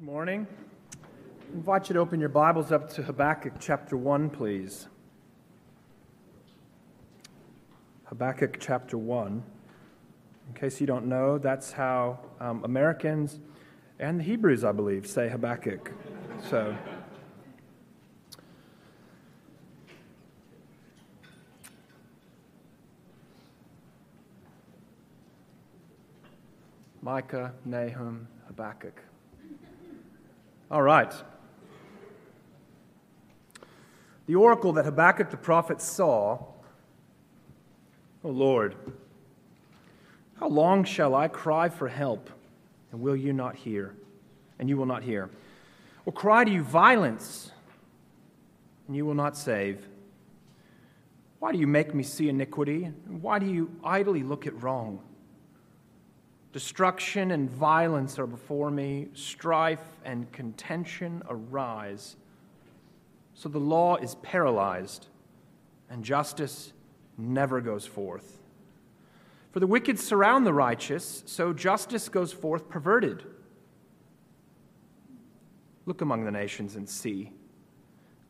Good morning. I invite you to open your Bibles up to Habakkuk chapter 1, please. Habakkuk chapter 1. In case you don't know, that's how um, Americans and the Hebrews, I believe, say Habakkuk. So. Micah, Nahum, Habakkuk. All right. The oracle that Habakkuk the prophet saw, O Lord, how long shall I cry for help, and will you not hear? And you will not hear. Or cry to you violence, and you will not save. Why do you make me see iniquity? And why do you idly look at wrong? Destruction and violence are before me, strife and contention arise. So the law is paralyzed, and justice never goes forth. For the wicked surround the righteous, so justice goes forth perverted. Look among the nations and see.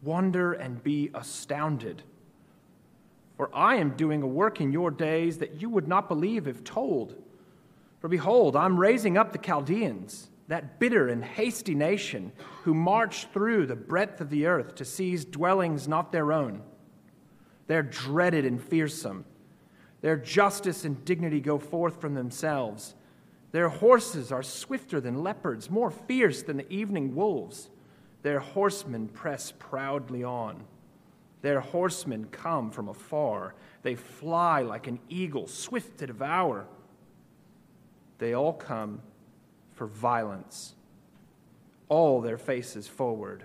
Wonder and be astounded. For I am doing a work in your days that you would not believe if told. For behold, I'm raising up the Chaldeans, that bitter and hasty nation, who march through the breadth of the earth to seize dwellings not their own. They're dreaded and fearsome. Their justice and dignity go forth from themselves. Their horses are swifter than leopards, more fierce than the evening wolves. Their horsemen press proudly on. Their horsemen come from afar. They fly like an eagle, swift to devour. They all come for violence, all their faces forward.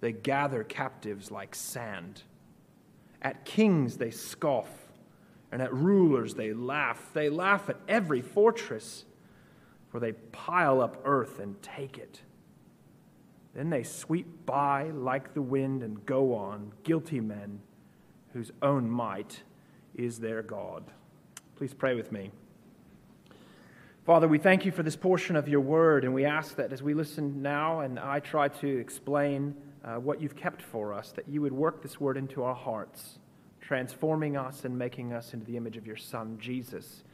They gather captives like sand. At kings they scoff, and at rulers they laugh. They laugh at every fortress, for they pile up earth and take it. Then they sweep by like the wind and go on, guilty men whose own might is their God. Please pray with me. Father, we thank you for this portion of your word, and we ask that as we listen now and I try to explain uh, what you've kept for us, that you would work this word into our hearts, transforming us and making us into the image of your Son, Jesus,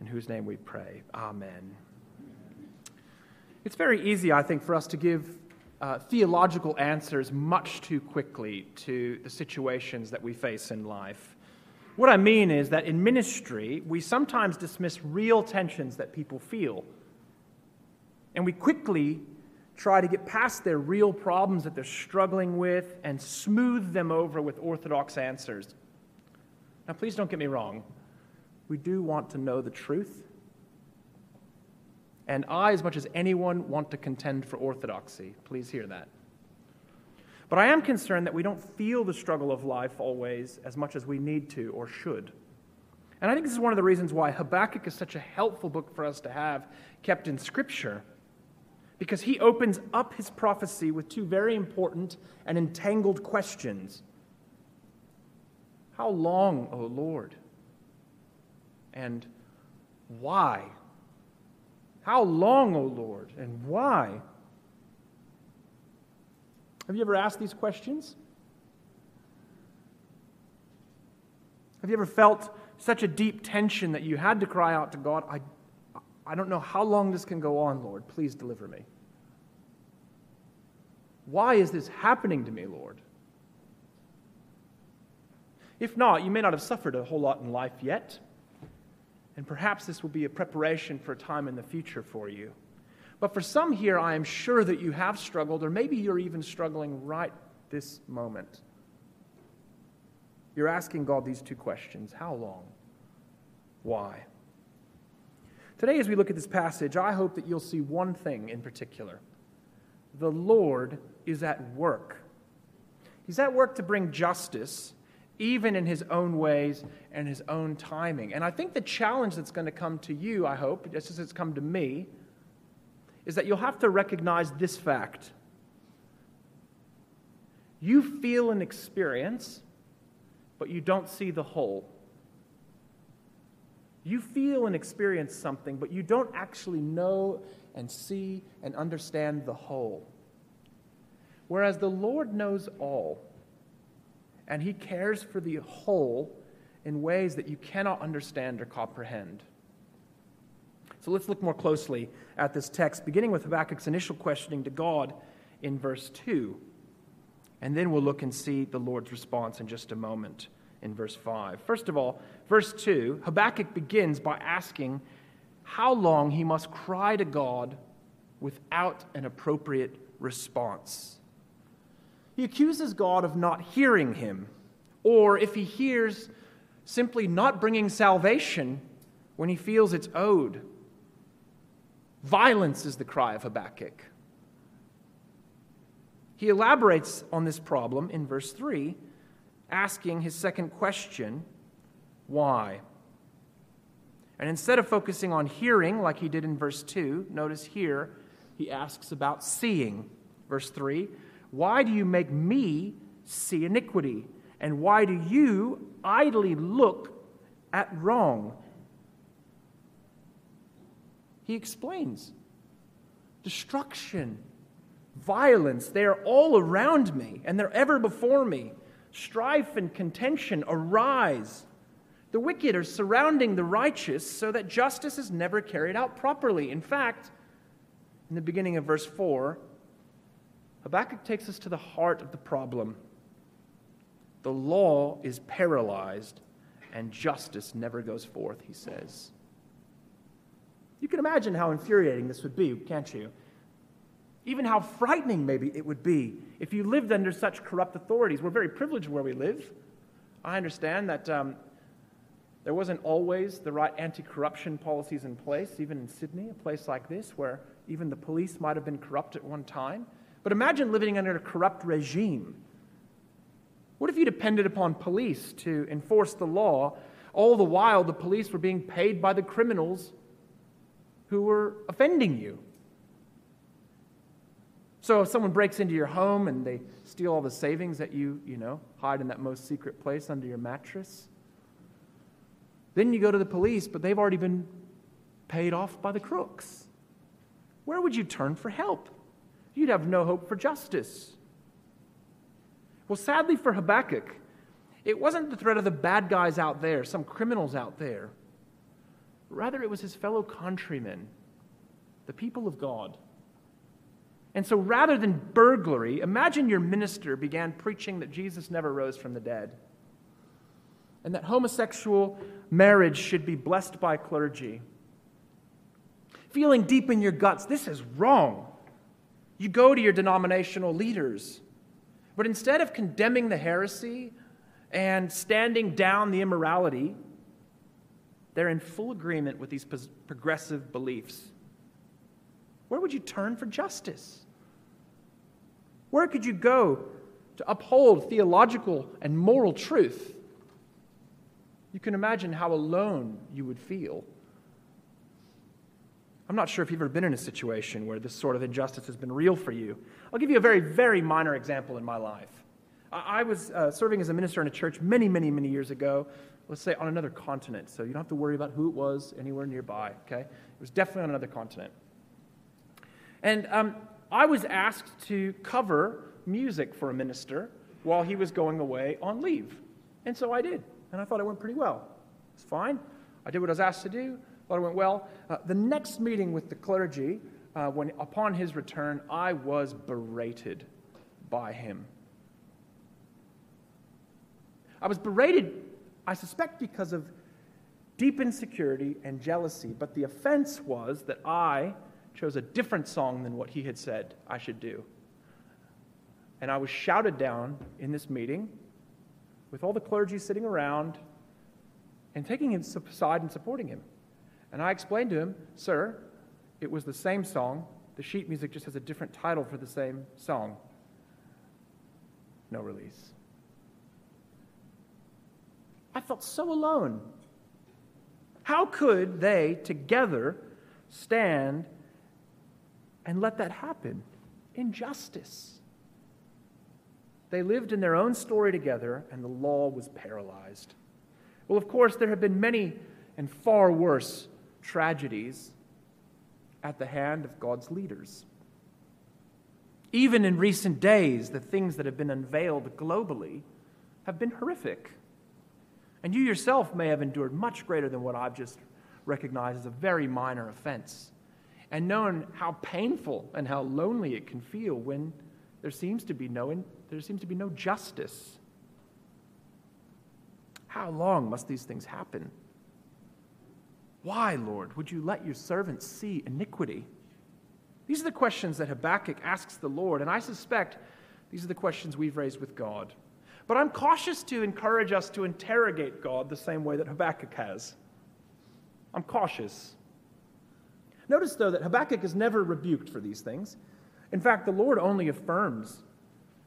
in whose name we pray. Amen. It's very easy, I think, for us to give uh, theological answers much too quickly to the situations that we face in life. What I mean is that in ministry, we sometimes dismiss real tensions that people feel. And we quickly try to get past their real problems that they're struggling with and smooth them over with orthodox answers. Now, please don't get me wrong. We do want to know the truth. And I, as much as anyone, want to contend for orthodoxy. Please hear that. But I am concerned that we don't feel the struggle of life always as much as we need to or should. And I think this is one of the reasons why Habakkuk is such a helpful book for us to have kept in Scripture, because he opens up his prophecy with two very important and entangled questions How long, O Lord? And why? How long, O Lord? And why? Have you ever asked these questions? Have you ever felt such a deep tension that you had to cry out to God, I, I don't know how long this can go on, Lord. Please deliver me. Why is this happening to me, Lord? If not, you may not have suffered a whole lot in life yet, and perhaps this will be a preparation for a time in the future for you. But for some here, I am sure that you have struggled, or maybe you're even struggling right this moment. You're asking God these two questions How long? Why? Today, as we look at this passage, I hope that you'll see one thing in particular the Lord is at work. He's at work to bring justice, even in his own ways and his own timing. And I think the challenge that's going to come to you, I hope, just as it's come to me, is that you'll have to recognize this fact. You feel an experience, but you don't see the whole. You feel and experience something, but you don't actually know and see and understand the whole. Whereas the Lord knows all, and He cares for the whole in ways that you cannot understand or comprehend. So let's look more closely at this text, beginning with Habakkuk's initial questioning to God in verse 2. And then we'll look and see the Lord's response in just a moment in verse 5. First of all, verse 2, Habakkuk begins by asking how long he must cry to God without an appropriate response. He accuses God of not hearing him, or if he hears, simply not bringing salvation when he feels it's owed. Violence is the cry of Habakkuk. He elaborates on this problem in verse 3 asking his second question, why? And instead of focusing on hearing like he did in verse 2, notice here he asks about seeing. Verse 3 Why do you make me see iniquity? And why do you idly look at wrong? He explains destruction, violence, they are all around me, and they're ever before me. Strife and contention arise. The wicked are surrounding the righteous so that justice is never carried out properly. In fact, in the beginning of verse 4, Habakkuk takes us to the heart of the problem. The law is paralyzed and justice never goes forth, he says. You can imagine how infuriating this would be, can't you? Even how frightening, maybe, it would be if you lived under such corrupt authorities. We're very privileged where we live. I understand that um, there wasn't always the right anti corruption policies in place, even in Sydney, a place like this, where even the police might have been corrupt at one time. But imagine living under a corrupt regime. What if you depended upon police to enforce the law? All the while, the police were being paid by the criminals who were offending you. So if someone breaks into your home and they steal all the savings that you, you know, hide in that most secret place under your mattress, then you go to the police, but they've already been paid off by the crooks. Where would you turn for help? You'd have no hope for justice. Well, sadly for Habakkuk, it wasn't the threat of the bad guys out there, some criminals out there. Rather, it was his fellow countrymen, the people of God. And so rather than burglary, imagine your minister began preaching that Jesus never rose from the dead and that homosexual marriage should be blessed by clergy. Feeling deep in your guts, this is wrong. You go to your denominational leaders. But instead of condemning the heresy and standing down the immorality, they're in full agreement with these progressive beliefs. Where would you turn for justice? Where could you go to uphold theological and moral truth? You can imagine how alone you would feel. I'm not sure if you've ever been in a situation where this sort of injustice has been real for you. I'll give you a very, very minor example in my life. I was uh, serving as a minister in a church many, many, many years ago, let's say on another continent, so you don't have to worry about who it was anywhere nearby, okay? It was definitely on another continent. And um, I was asked to cover music for a minister while he was going away on leave. And so I did. And I thought it went pretty well. It's fine. I did what I was asked to do. Thought it went well. Uh, the next meeting with the clergy, uh, when upon his return, I was berated by him. I was berated, I suspect, because of deep insecurity and jealousy, but the offense was that I chose a different song than what he had said I should do. And I was shouted down in this meeting with all the clergy sitting around and taking him aside and supporting him. And I explained to him, Sir, it was the same song. The sheet music just has a different title for the same song. No release. I felt so alone. How could they together stand and let that happen. Injustice. They lived in their own story together, and the law was paralyzed. Well, of course, there have been many and far worse tragedies at the hand of God's leaders. Even in recent days, the things that have been unveiled globally have been horrific. And you yourself may have endured much greater than what I've just recognized as a very minor offense, and known how painful and how lonely it can feel when there seems to be no, there seems to be no justice. How long must these things happen? Why, Lord, would you let your servants see iniquity? These are the questions that Habakkuk asks the Lord, and I suspect these are the questions we've raised with God. But I'm cautious to encourage us to interrogate God the same way that Habakkuk has. I'm cautious. Notice, though, that Habakkuk is never rebuked for these things. In fact, the Lord only affirms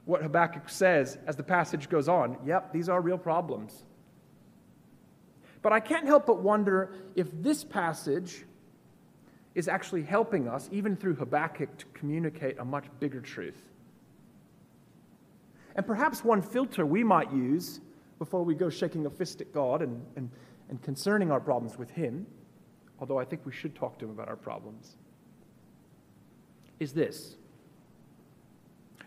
what Habakkuk says as the passage goes on. Yep, these are real problems. But I can't help but wonder if this passage is actually helping us, even through Habakkuk, to communicate a much bigger truth. And perhaps one filter we might use before we go shaking a fist at God and, and, and concerning our problems with Him, although I think we should talk to Him about our problems, is this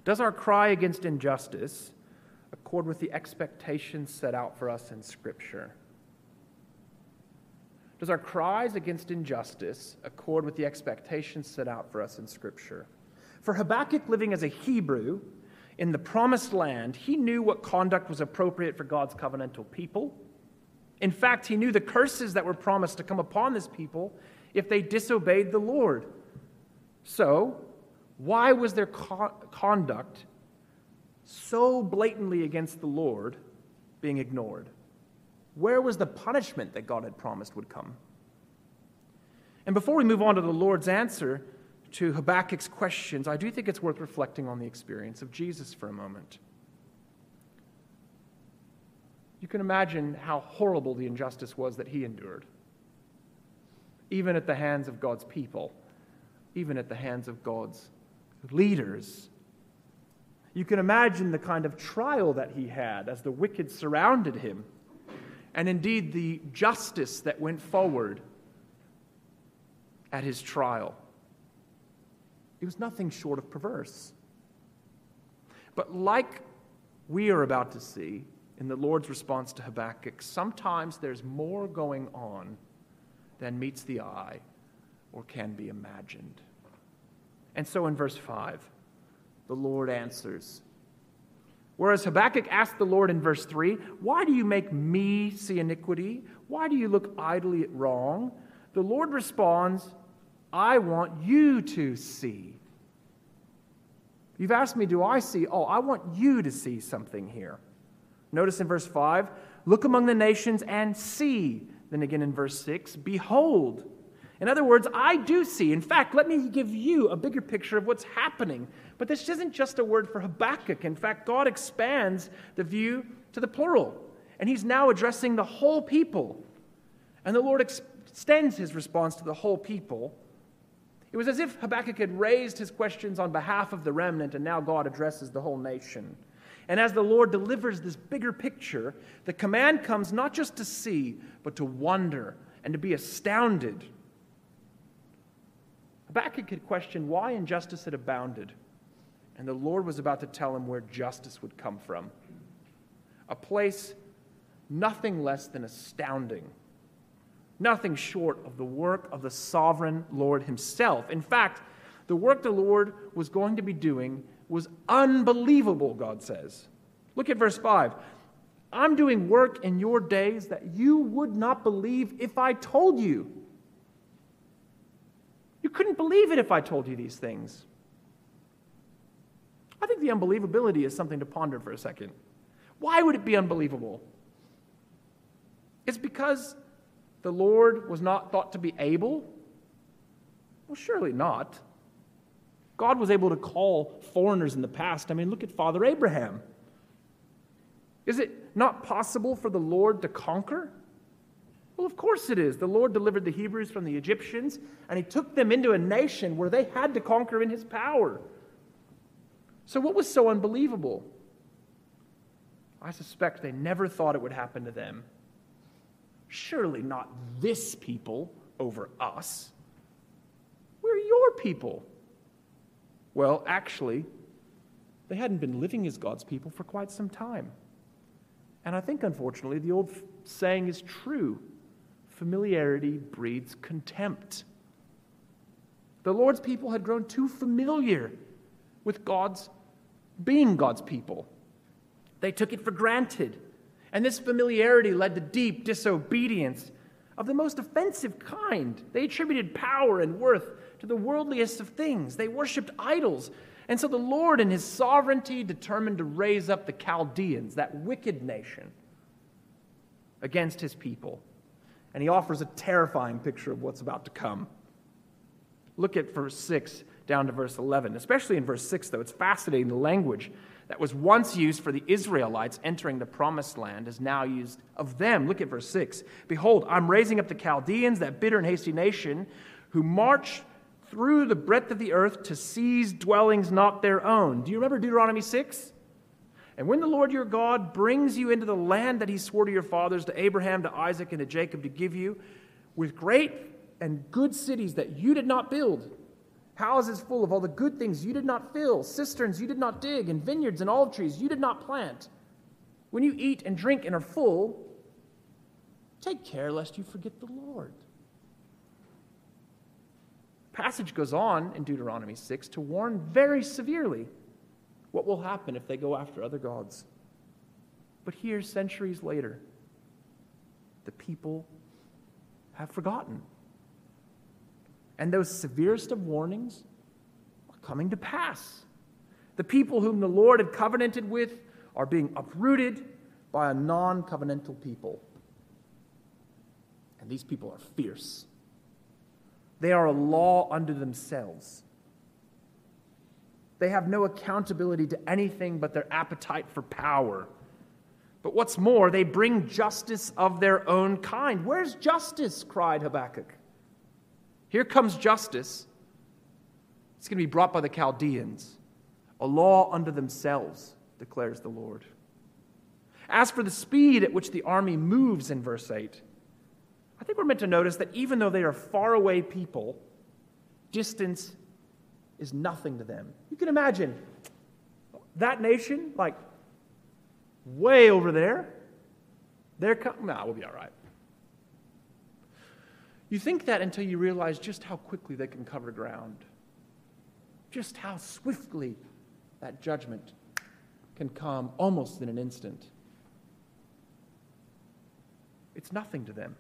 Does our cry against injustice accord with the expectations set out for us in Scripture? Does our cries against injustice accord with the expectations set out for us in Scripture? For Habakkuk, living as a Hebrew in the promised land, he knew what conduct was appropriate for God's covenantal people. In fact, he knew the curses that were promised to come upon this people if they disobeyed the Lord. So, why was their co- conduct so blatantly against the Lord being ignored? Where was the punishment that God had promised would come? And before we move on to the Lord's answer to Habakkuk's questions, I do think it's worth reflecting on the experience of Jesus for a moment. You can imagine how horrible the injustice was that he endured, even at the hands of God's people, even at the hands of God's leaders. You can imagine the kind of trial that he had as the wicked surrounded him and indeed the justice that went forward at his trial. It was nothing short of perverse. But like we are about to see in the Lord's response to Habakkuk, sometimes there's more going on than meets the eye or can be imagined. And so in verse 5, the Lord answers Whereas Habakkuk asked the Lord in verse 3, Why do you make me see iniquity? Why do you look idly at wrong? The Lord responds, I want you to see. You've asked me, Do I see? Oh, I want you to see something here. Notice in verse 5, Look among the nations and see. Then again in verse 6, Behold. In other words, I do see. In fact, let me give you a bigger picture of what's happening. But this isn't just a word for Habakkuk. In fact, God expands the view to the plural. And he's now addressing the whole people. And the Lord extends his response to the whole people. It was as if Habakkuk had raised his questions on behalf of the remnant, and now God addresses the whole nation. And as the Lord delivers this bigger picture, the command comes not just to see, but to wonder and to be astounded Habakkuk had questioned why injustice had abounded, and the Lord was about to tell him where justice would come from. A place nothing less than astounding, nothing short of the work of the sovereign Lord Himself. In fact, the work the Lord was going to be doing was unbelievable, God says. Look at verse 5. I'm doing work in your days that you would not believe if I told you. You couldn't believe it if I told you these things. I think the unbelievability is something to ponder for a second. Why would it be unbelievable? It's because the Lord was not thought to be able? Well, surely not. God was able to call foreigners in the past. I mean, look at Father Abraham. Is it not possible for the Lord to conquer? Well, of course it is. The Lord delivered the Hebrews from the Egyptians, and He took them into a nation where they had to conquer in His power. So, what was so unbelievable? I suspect they never thought it would happen to them. Surely not this people over us. We're your people. Well, actually, they hadn't been living as God's people for quite some time. And I think, unfortunately, the old saying is true familiarity breeds contempt. The Lord's people had grown too familiar with God's being God's people. They took it for granted. And this familiarity led to deep disobedience of the most offensive kind. They attributed power and worth to the worldliest of things. They worshiped idols. And so the Lord, in his sovereignty, determined to raise up the Chaldeans, that wicked nation, against his people. And he offers a terrifying picture of what's about to come. Look at verse 6 down to verse 11, especially in verse 6, though. It's fascinating. The language that was once used for the Israelites entering the promised land is now used of them. Look at verse 6. Behold, I'm raising up the Chaldeans, that bitter and hasty nation, who march through the breadth of the earth to seize dwellings not their own. Do you remember Deuteronomy 6? And when the Lord your God brings you into the land that he swore to your fathers, to Abraham, to Isaac, and to Jacob to give you, with great and good cities that you did not build, houses full of all the good things you did not fill, cisterns you did not dig, and vineyards and olive trees you did not plant. When you eat and drink and are full, take care lest you forget the Lord. Passage goes on in Deuteronomy 6 to warn very severely what will happen if they go after other gods. But here, centuries later, the people have forgotten. And those severest of warnings are coming to pass. The people whom the Lord had covenanted with are being uprooted by a non covenantal people. And these people are fierce. They are a law unto themselves. They have no accountability to anything but their appetite for power. But what's more, they bring justice of their own kind. Where's justice? cried Habakkuk. Here comes justice. It's going to be brought by the Chaldeans, a law unto themselves, declares the Lord. As for the speed at which the army moves in verse 8, I think we're meant to notice that even though they are far away people, distance is nothing to them. You can imagine that nation, like way over there, they're coming. Nah, we'll be all right. You think that until you realize just how quickly they can cover ground, just how swiftly that judgment can come almost in an instant. It's nothing to them.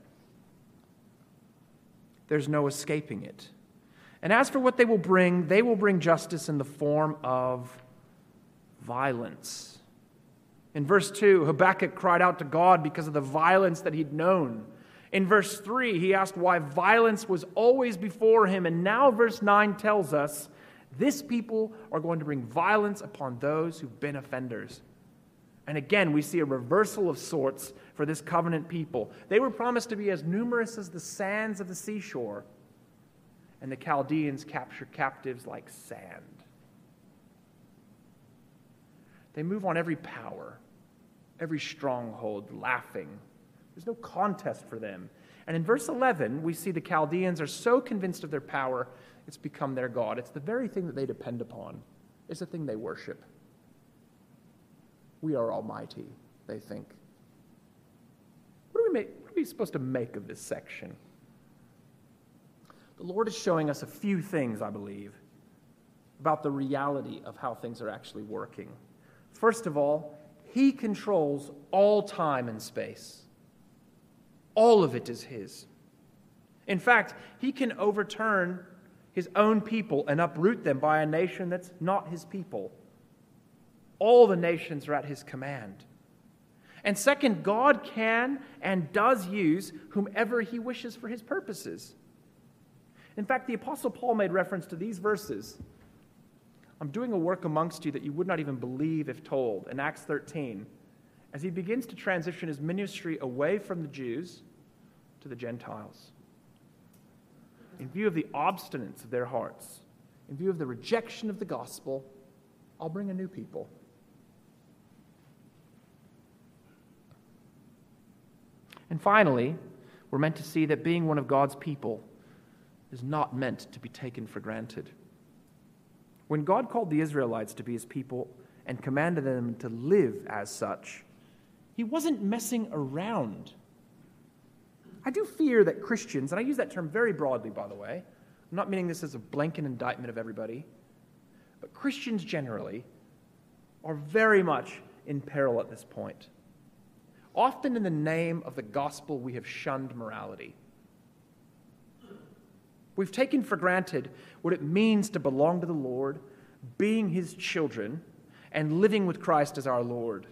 There's no escaping it. And as for what they will bring, they will bring justice in the form of violence. In verse 2, Habakkuk cried out to God because of the violence that he'd known. In verse 3, he asked why violence was always before him. And now, verse 9 tells us this people are going to bring violence upon those who've been offenders. And again, we see a reversal of sorts for this covenant people. They were promised to be as numerous as the sands of the seashore, and the Chaldeans capture captives like sand. They move on every power, every stronghold, laughing. There's no contest for them. And in verse 11, we see the Chaldeans are so convinced of their power, it's become their God. It's the very thing that they depend upon, it's the thing they worship. We are almighty, they think. What are we, make, what are we supposed to make of this section? The Lord is showing us a few things, I believe, about the reality of how things are actually working. First of all, He controls all time and space, all of it is His. In fact, He can overturn His own people and uproot them by a nation that's not His people. All the nations are at his command. And second, God can and does use whomever he wishes for his purposes. In fact, the Apostle Paul made reference to these verses. I'm doing a work amongst you that you would not even believe if told, in Acts 13, as he begins to transition his ministry away from the Jews to the Gentiles. In view of the obstinance of their hearts, in view of the rejection of the gospel, I'll bring a new people. And finally, we're meant to see that being one of God's people is not meant to be taken for granted. When God called the Israelites to be his people and commanded them to live as such, he wasn't messing around. I do fear that Christians, and I use that term very broadly, by the way, I'm not meaning this as a blanket indictment of everybody, but Christians generally are very much in peril at this point. Often, in the name of the gospel, we have shunned morality. We've taken for granted what it means to belong to the Lord, being his children, and living with Christ as our Lord.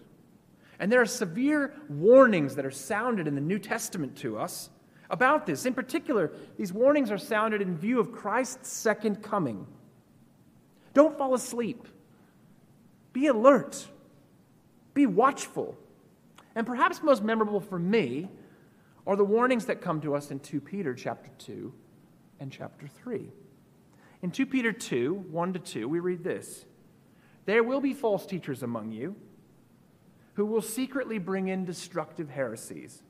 And there are severe warnings that are sounded in the New Testament to us about this. In particular, these warnings are sounded in view of Christ's second coming. Don't fall asleep. Be alert. Be watchful. And perhaps most memorable for me are the warnings that come to us in 2 Peter chapter 2 and chapter 3. In 2 Peter 2, 1 to 2, we read this There will be false teachers among you who will secretly bring in destructive heresies,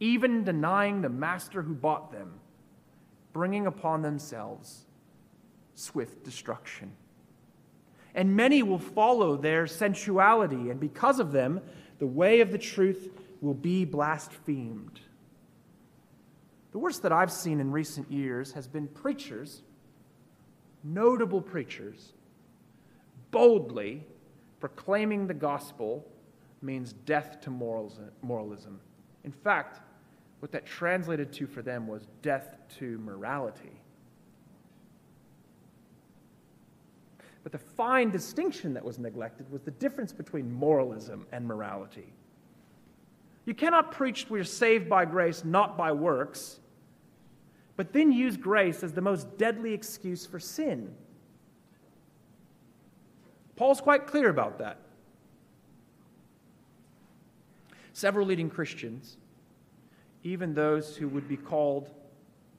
even denying the master who bought them, bringing upon themselves swift destruction. And many will follow their sensuality, and because of them, the way of the truth will be blasphemed. The worst that I've seen in recent years has been preachers, notable preachers, boldly proclaiming the gospel means death to moralism. In fact, what that translated to for them was death to morality. But the fine distinction that was neglected was the difference between moralism and morality. You cannot preach we're saved by grace, not by works, but then use grace as the most deadly excuse for sin. Paul's quite clear about that. Several leading Christians, even those who would be called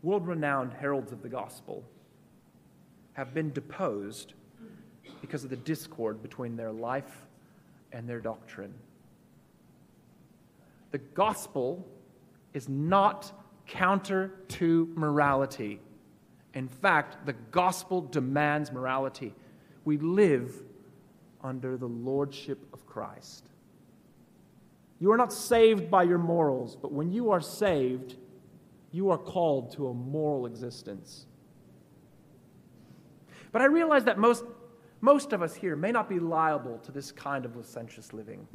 world renowned heralds of the gospel, have been deposed because of the discord between their life and their doctrine. The gospel is not counter to morality. In fact, the gospel demands morality. We live under the lordship of Christ. You are not saved by your morals, but when you are saved, you are called to a moral existence. But I realize that most, most of us here may not be liable to this kind of licentious living.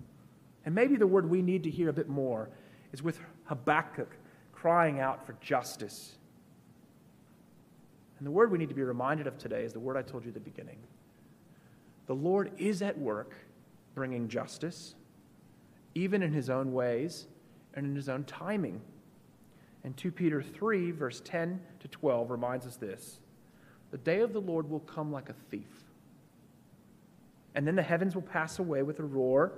And maybe the word we need to hear a bit more is with Habakkuk crying out for justice. And the word we need to be reminded of today is the word I told you at the beginning. The Lord is at work bringing justice even in his own ways and in his own timing. And 2 Peter 3, verse 10 to 12, reminds us this The day of the Lord will come like a thief. And then the heavens will pass away with a roar,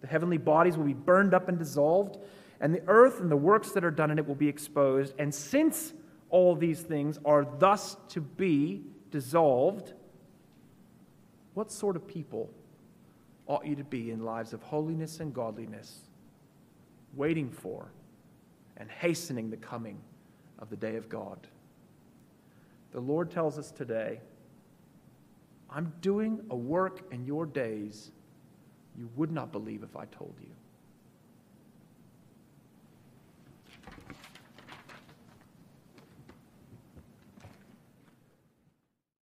the heavenly bodies will be burned up and dissolved, and the earth and the works that are done in it will be exposed. And since all these things are thus to be dissolved, what sort of people ought you to be in lives of holiness and godliness, waiting for and hastening the coming of the day of God. The Lord tells us today, I'm doing a work in your days you would not believe if I told you.